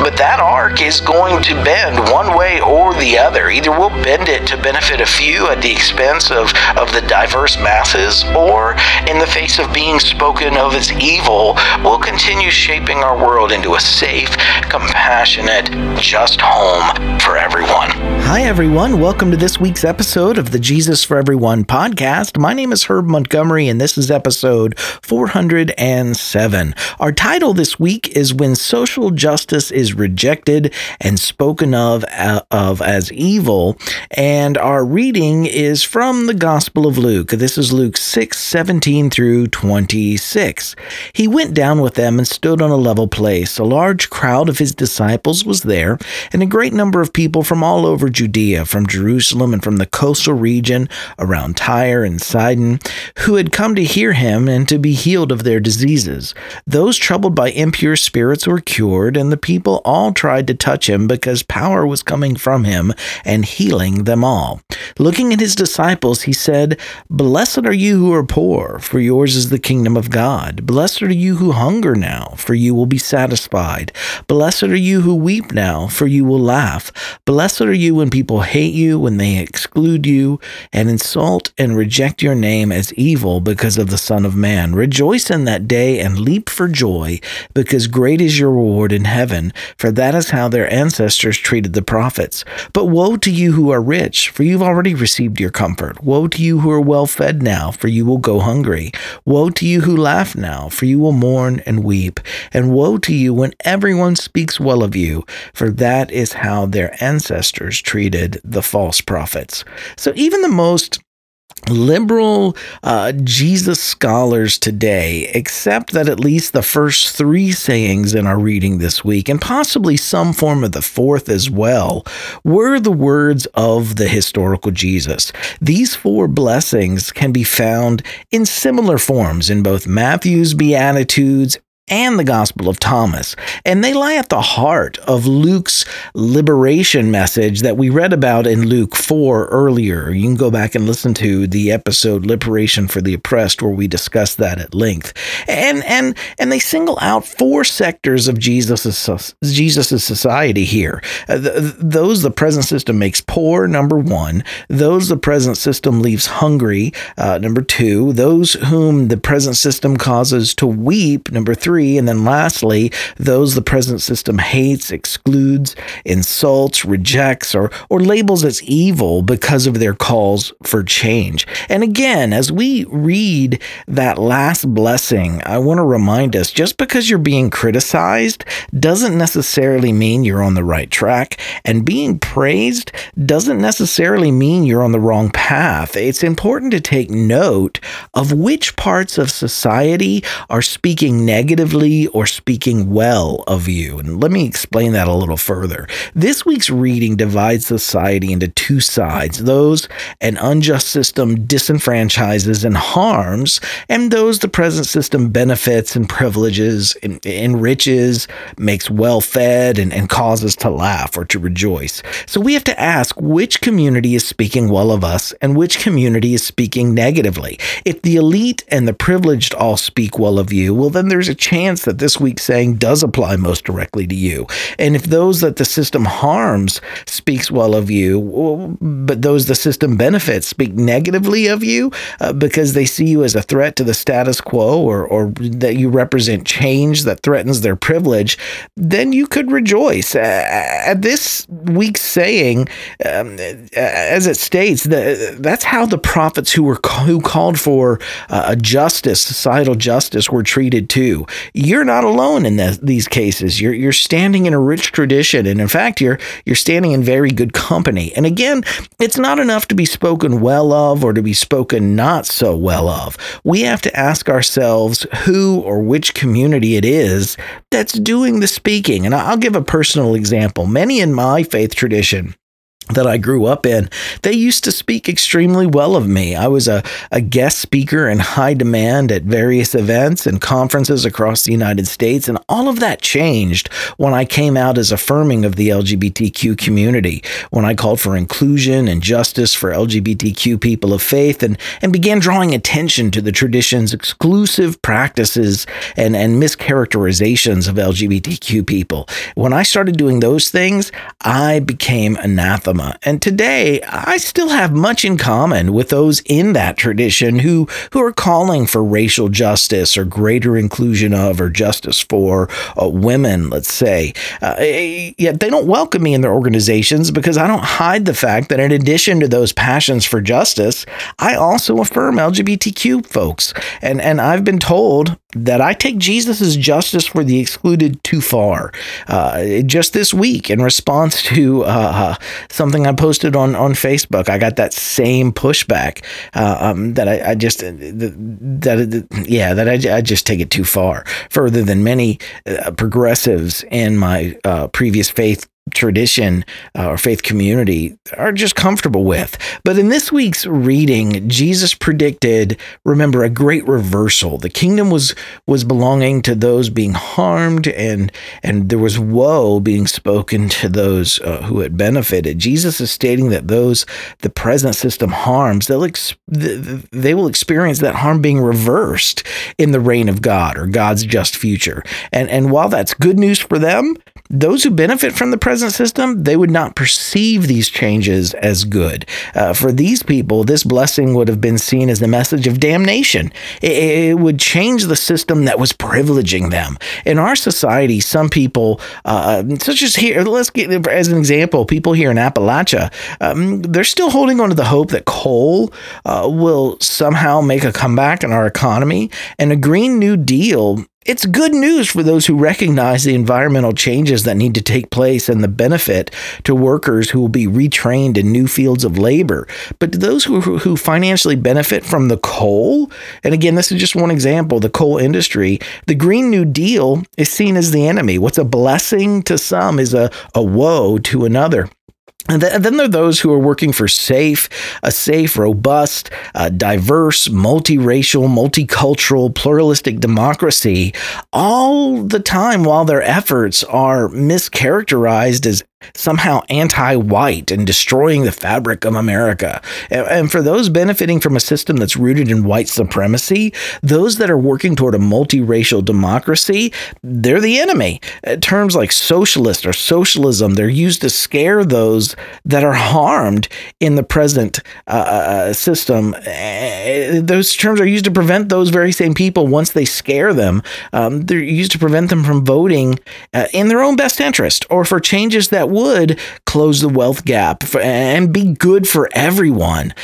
But that arc is going to bend one way or the other. Either we'll bend it to benefit a few at the expense of, of the diverse masses, or in the face of being spoken of as evil, we'll continue shaping our world into a safe, compassionate, just home for everyone. Hi, everyone. Welcome to this week's episode of the Jesus for Everyone podcast. My name is Herb Montgomery, and this is episode 407. Our title this week is When Social Justice is rejected and spoken of, uh, of as evil. And our reading is from the Gospel of Luke. This is Luke 6 17 through 26. He went down with them and stood on a level place. A large crowd of his disciples was there, and a great number of people from all over Judea, from Jerusalem and from the coastal region around Tyre and Sidon, who had come to hear him and to be healed of their diseases. Those troubled by impure spirits were cured, and the people all tried to touch him because power was coming from him and healing them all. Looking at his disciples, he said, Blessed are you who are poor, for yours is the kingdom of God. Blessed are you who hunger now, for you will be satisfied. Blessed are you who weep now, for you will laugh. Blessed are you when people hate you, when they exclude you, and insult and reject your name as evil because of the Son of Man. Rejoice in that day and leap for joy, because great is your reward in heaven for that is how their ancestors treated the prophets. But woe to you who are rich, for you've already received your comfort. Woe to you who are well fed now, for you will go hungry. Woe to you who laugh now, for you will mourn and weep. And woe to you when everyone speaks well of you, for that is how their ancestors treated the false prophets. So even the most liberal uh, Jesus scholars today accept that at least the first three sayings in our reading this week, and possibly some form of the fourth as well, were the words of the historical Jesus. These four blessings can be found in similar forms in both Matthew's Beatitudes and the Gospel of Thomas. And they lie at the heart of Luke's liberation message that we read about in Luke 4 earlier. You can go back and listen to the episode Liberation for the Oppressed where we discuss that at length. And and and they single out four sectors of Jesus's Jesus's society here. Uh, th- those the present system makes poor, number 1, those the present system leaves hungry, uh, number 2, those whom the present system causes to weep, number 3, free. And then lastly, those the present system hates, excludes, insults, rejects, or, or labels as evil because of their calls for change. And again, as we read that last blessing, I want to remind us just because you're being criticized doesn't necessarily mean you're on the right track. And being praised doesn't necessarily mean you're on the wrong path. It's important to take note of which parts of society are speaking negative or speaking well of you. And let me explain that a little further. This week's reading divides society into two sides those an unjust system disenfranchises and harms, and those the present system benefits and privileges, en- enriches, makes well fed, and, and causes to laugh or to rejoice. So we have to ask which community is speaking well of us and which community is speaking negatively. If the elite and the privileged all speak well of you, well, then there's a chance that this week's saying does apply most directly to you. And if those that the system harms speaks well of you, but those the system benefits speak negatively of you uh, because they see you as a threat to the status quo or, or that you represent change that threatens their privilege, then you could rejoice. Uh, at this week's saying, um, as it states, the, that's how the prophets who were who called for uh, a justice, societal justice, were treated too you're not alone in the, these cases. You're you're standing in a rich tradition, and in fact, you're you're standing in very good company. And again, it's not enough to be spoken well of or to be spoken not so well of. We have to ask ourselves who or which community it is that's doing the speaking. And I'll give a personal example. Many in my faith tradition that I grew up in, they used to speak extremely well of me. I was a, a guest speaker in high demand at various events and conferences across the United States, and all of that changed when I came out as affirming of the LGBTQ community, when I called for inclusion and justice for LGBTQ people of faith, and, and began drawing attention to the tradition's exclusive practices and, and mischaracterizations of LGBTQ people. When I started doing those things, I became anathema and today, I still have much in common with those in that tradition who, who are calling for racial justice or greater inclusion of or justice for uh, women, let's say. Uh, yet they don't welcome me in their organizations because I don't hide the fact that in addition to those passions for justice, I also affirm LGBTQ folks. And, and I've been told that I take Jesus' justice for the excluded too far. Uh, just this week, in response to uh, something I posted on, on Facebook, I got that same pushback uh, um, that I, I just that, that yeah that I, I just take it too far, further than many uh, progressives in my uh, previous faith tradition uh, or faith community are just comfortable with. But in this week's reading, Jesus predicted, remember, a great reversal. The kingdom was was belonging to those being harmed, and and there was woe being spoken to those uh, who had benefited. Jesus is stating that those the present system harms, they'll ex- they will experience that harm being reversed in the reign of God or God's just future. And and while that's good news for them, those who benefit from the present system, they would not perceive these changes as good. Uh, for these people, this blessing would have been seen as the message of damnation. It, it, would change the system that was privileging them. In our society, some people, uh, such as here, let's get as an example, people here in Appalachia, um, they're still holding on to the hope that coal uh, will somehow make a comeback in our economy, and a Green New Deal it's good news for those who recognize the environmental changes that need to take place and the benefit to workers who will be retrained in new fields of labor. But to those who, who financially benefit from the coal, and again, this is just one example the coal industry, the Green New Deal is seen as the enemy. What's a blessing to some is a, a woe to another. And then there are those who are working for safe, a safe, robust, uh, diverse, multiracial, multicultural, pluralistic democracy, all the time while their efforts are mischaracterized as somehow anti white and destroying the fabric of America. And for those benefiting from a system that's rooted in white supremacy, those that are working toward a multiracial democracy, they're the enemy. Uh, terms like socialist or socialism, they're used to scare those that are harmed in the present uh, uh system. Uh, those terms are used to prevent those very same people, once they scare them, um, they're used to prevent them from voting uh, in their own best interest or for changes that would close the wealth gap and be good for everyone.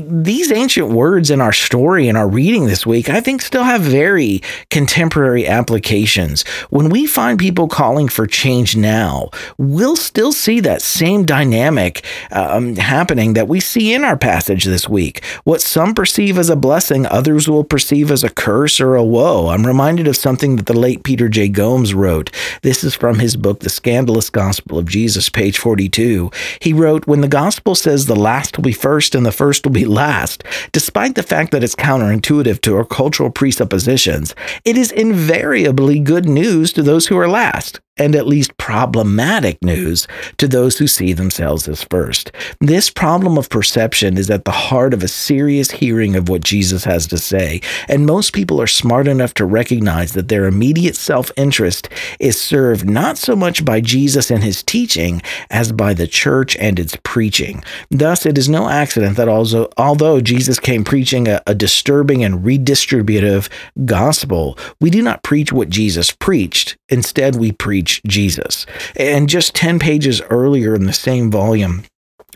These ancient words in our story and our reading this week, I think, still have very contemporary applications. When we find people calling for change now, we'll still see that same dynamic um, happening that we see in our passage this week. What some perceive as a blessing, others will perceive as a curse or a woe. I'm reminded of something that the late Peter J. Gomes wrote. This is from his book, The Scandalous Gospel of Jesus. Jesus, page 42, he wrote, When the gospel says the last will be first and the first will be last, despite the fact that it's counterintuitive to our cultural presuppositions, it is invariably good news to those who are last and at least problematic news to those who see themselves as first. This problem of perception is at the heart of a serious hearing of what Jesus has to say, and most people are smart enough to recognize that their immediate self interest is served not so much by Jesus and his teaching as by the church and its preaching. Thus, it is no accident that also, although Jesus came preaching a, a disturbing and redistributive gospel, we do not preach what Jesus preached. Instead, we preach Jesus. And just 10 pages earlier in the same volume,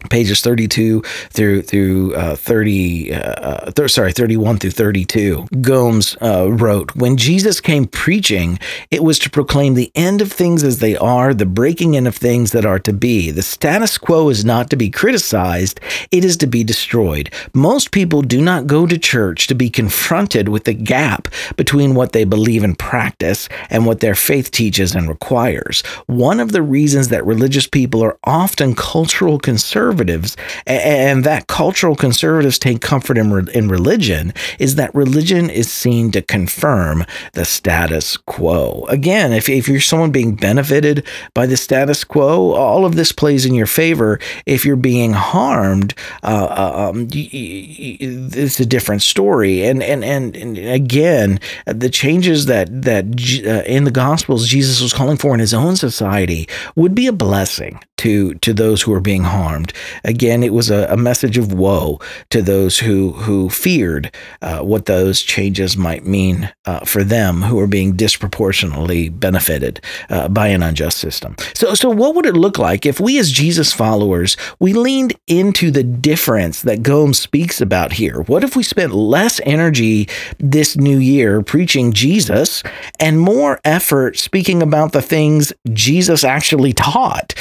pages 32 through through uh, 30 uh, th- sorry 31 through 32 gomes uh, wrote when jesus came preaching it was to proclaim the end of things as they are the breaking in of things that are to be. The status quo is not to be criticized it is to be destroyed. Most people do not go to church to be confronted with the gap between what they believe and practice and what their faith teaches and requires. One of the reasons that religious people are often cultural conservatives conservatives, and that cultural conservatives take comfort in, in religion, is that religion is seen to confirm the status quo. Again, if, if you're someone being benefited by the status quo, all of this plays in your favor. If you're being harmed, uh, uh um, it's a different story. And, and, and, and again, the changes that, that uh, in the Gospels Jesus was calling for in his own society would be a blessing to to those who are being harmed. Again, it was a, a message of woe to those who who feared uh, what those changes might mean uh, for them who are being disproportionately benefited uh, by an unjust system. So, so what would it look like if we, as Jesus followers, we leaned into the difference that Gomes speaks about here? What if we spent less energy this new year preaching Jesus and more effort speaking about the things Jesus actually taught?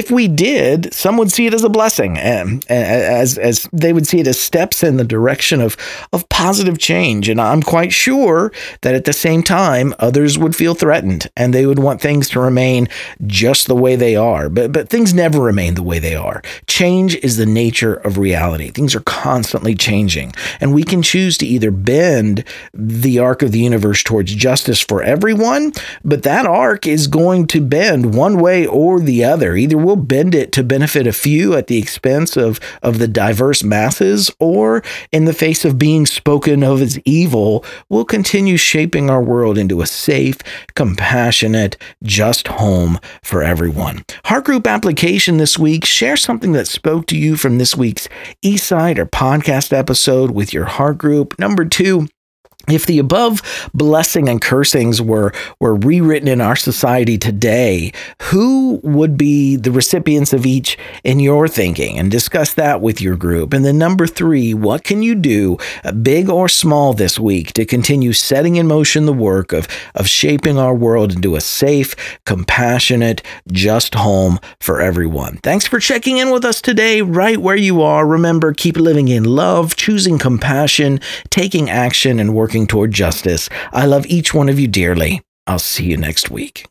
If we did, some would see it as a blessing, um, and as as they would see it as steps in the direction of of positive change. And I'm quite sure that at the same time, others would feel threatened, and they would want things to remain just the way they are. But but things never remain the way they are. Change is the nature of reality. Things are constantly changing, and we can choose to either bend the arc of the universe towards justice for everyone, but that arc is going to bend one way or the other. Either we'll bend it to benefit a few at the expense of, of the diverse masses, or in the face of being spoken of as evil, we'll continue shaping our world into a safe, compassionate, just home for everyone. Heart Group application this week share something that spoke to you from this week's eSight or podcast episode with your Heart Group. Number two, if the above blessing and cursings were were rewritten in our society today, who would be the recipients of each in your thinking? And discuss that with your group. And then number three, what can you do, uh, big or small, this week to continue setting in motion the work of of shaping our world into a safe, compassionate, just home for everyone? Thanks for checking in with us today, right where you are. Remember, keep living in love, choosing compassion, taking action, and working working toward justice. I love each one of you dearly. I'll see you next week.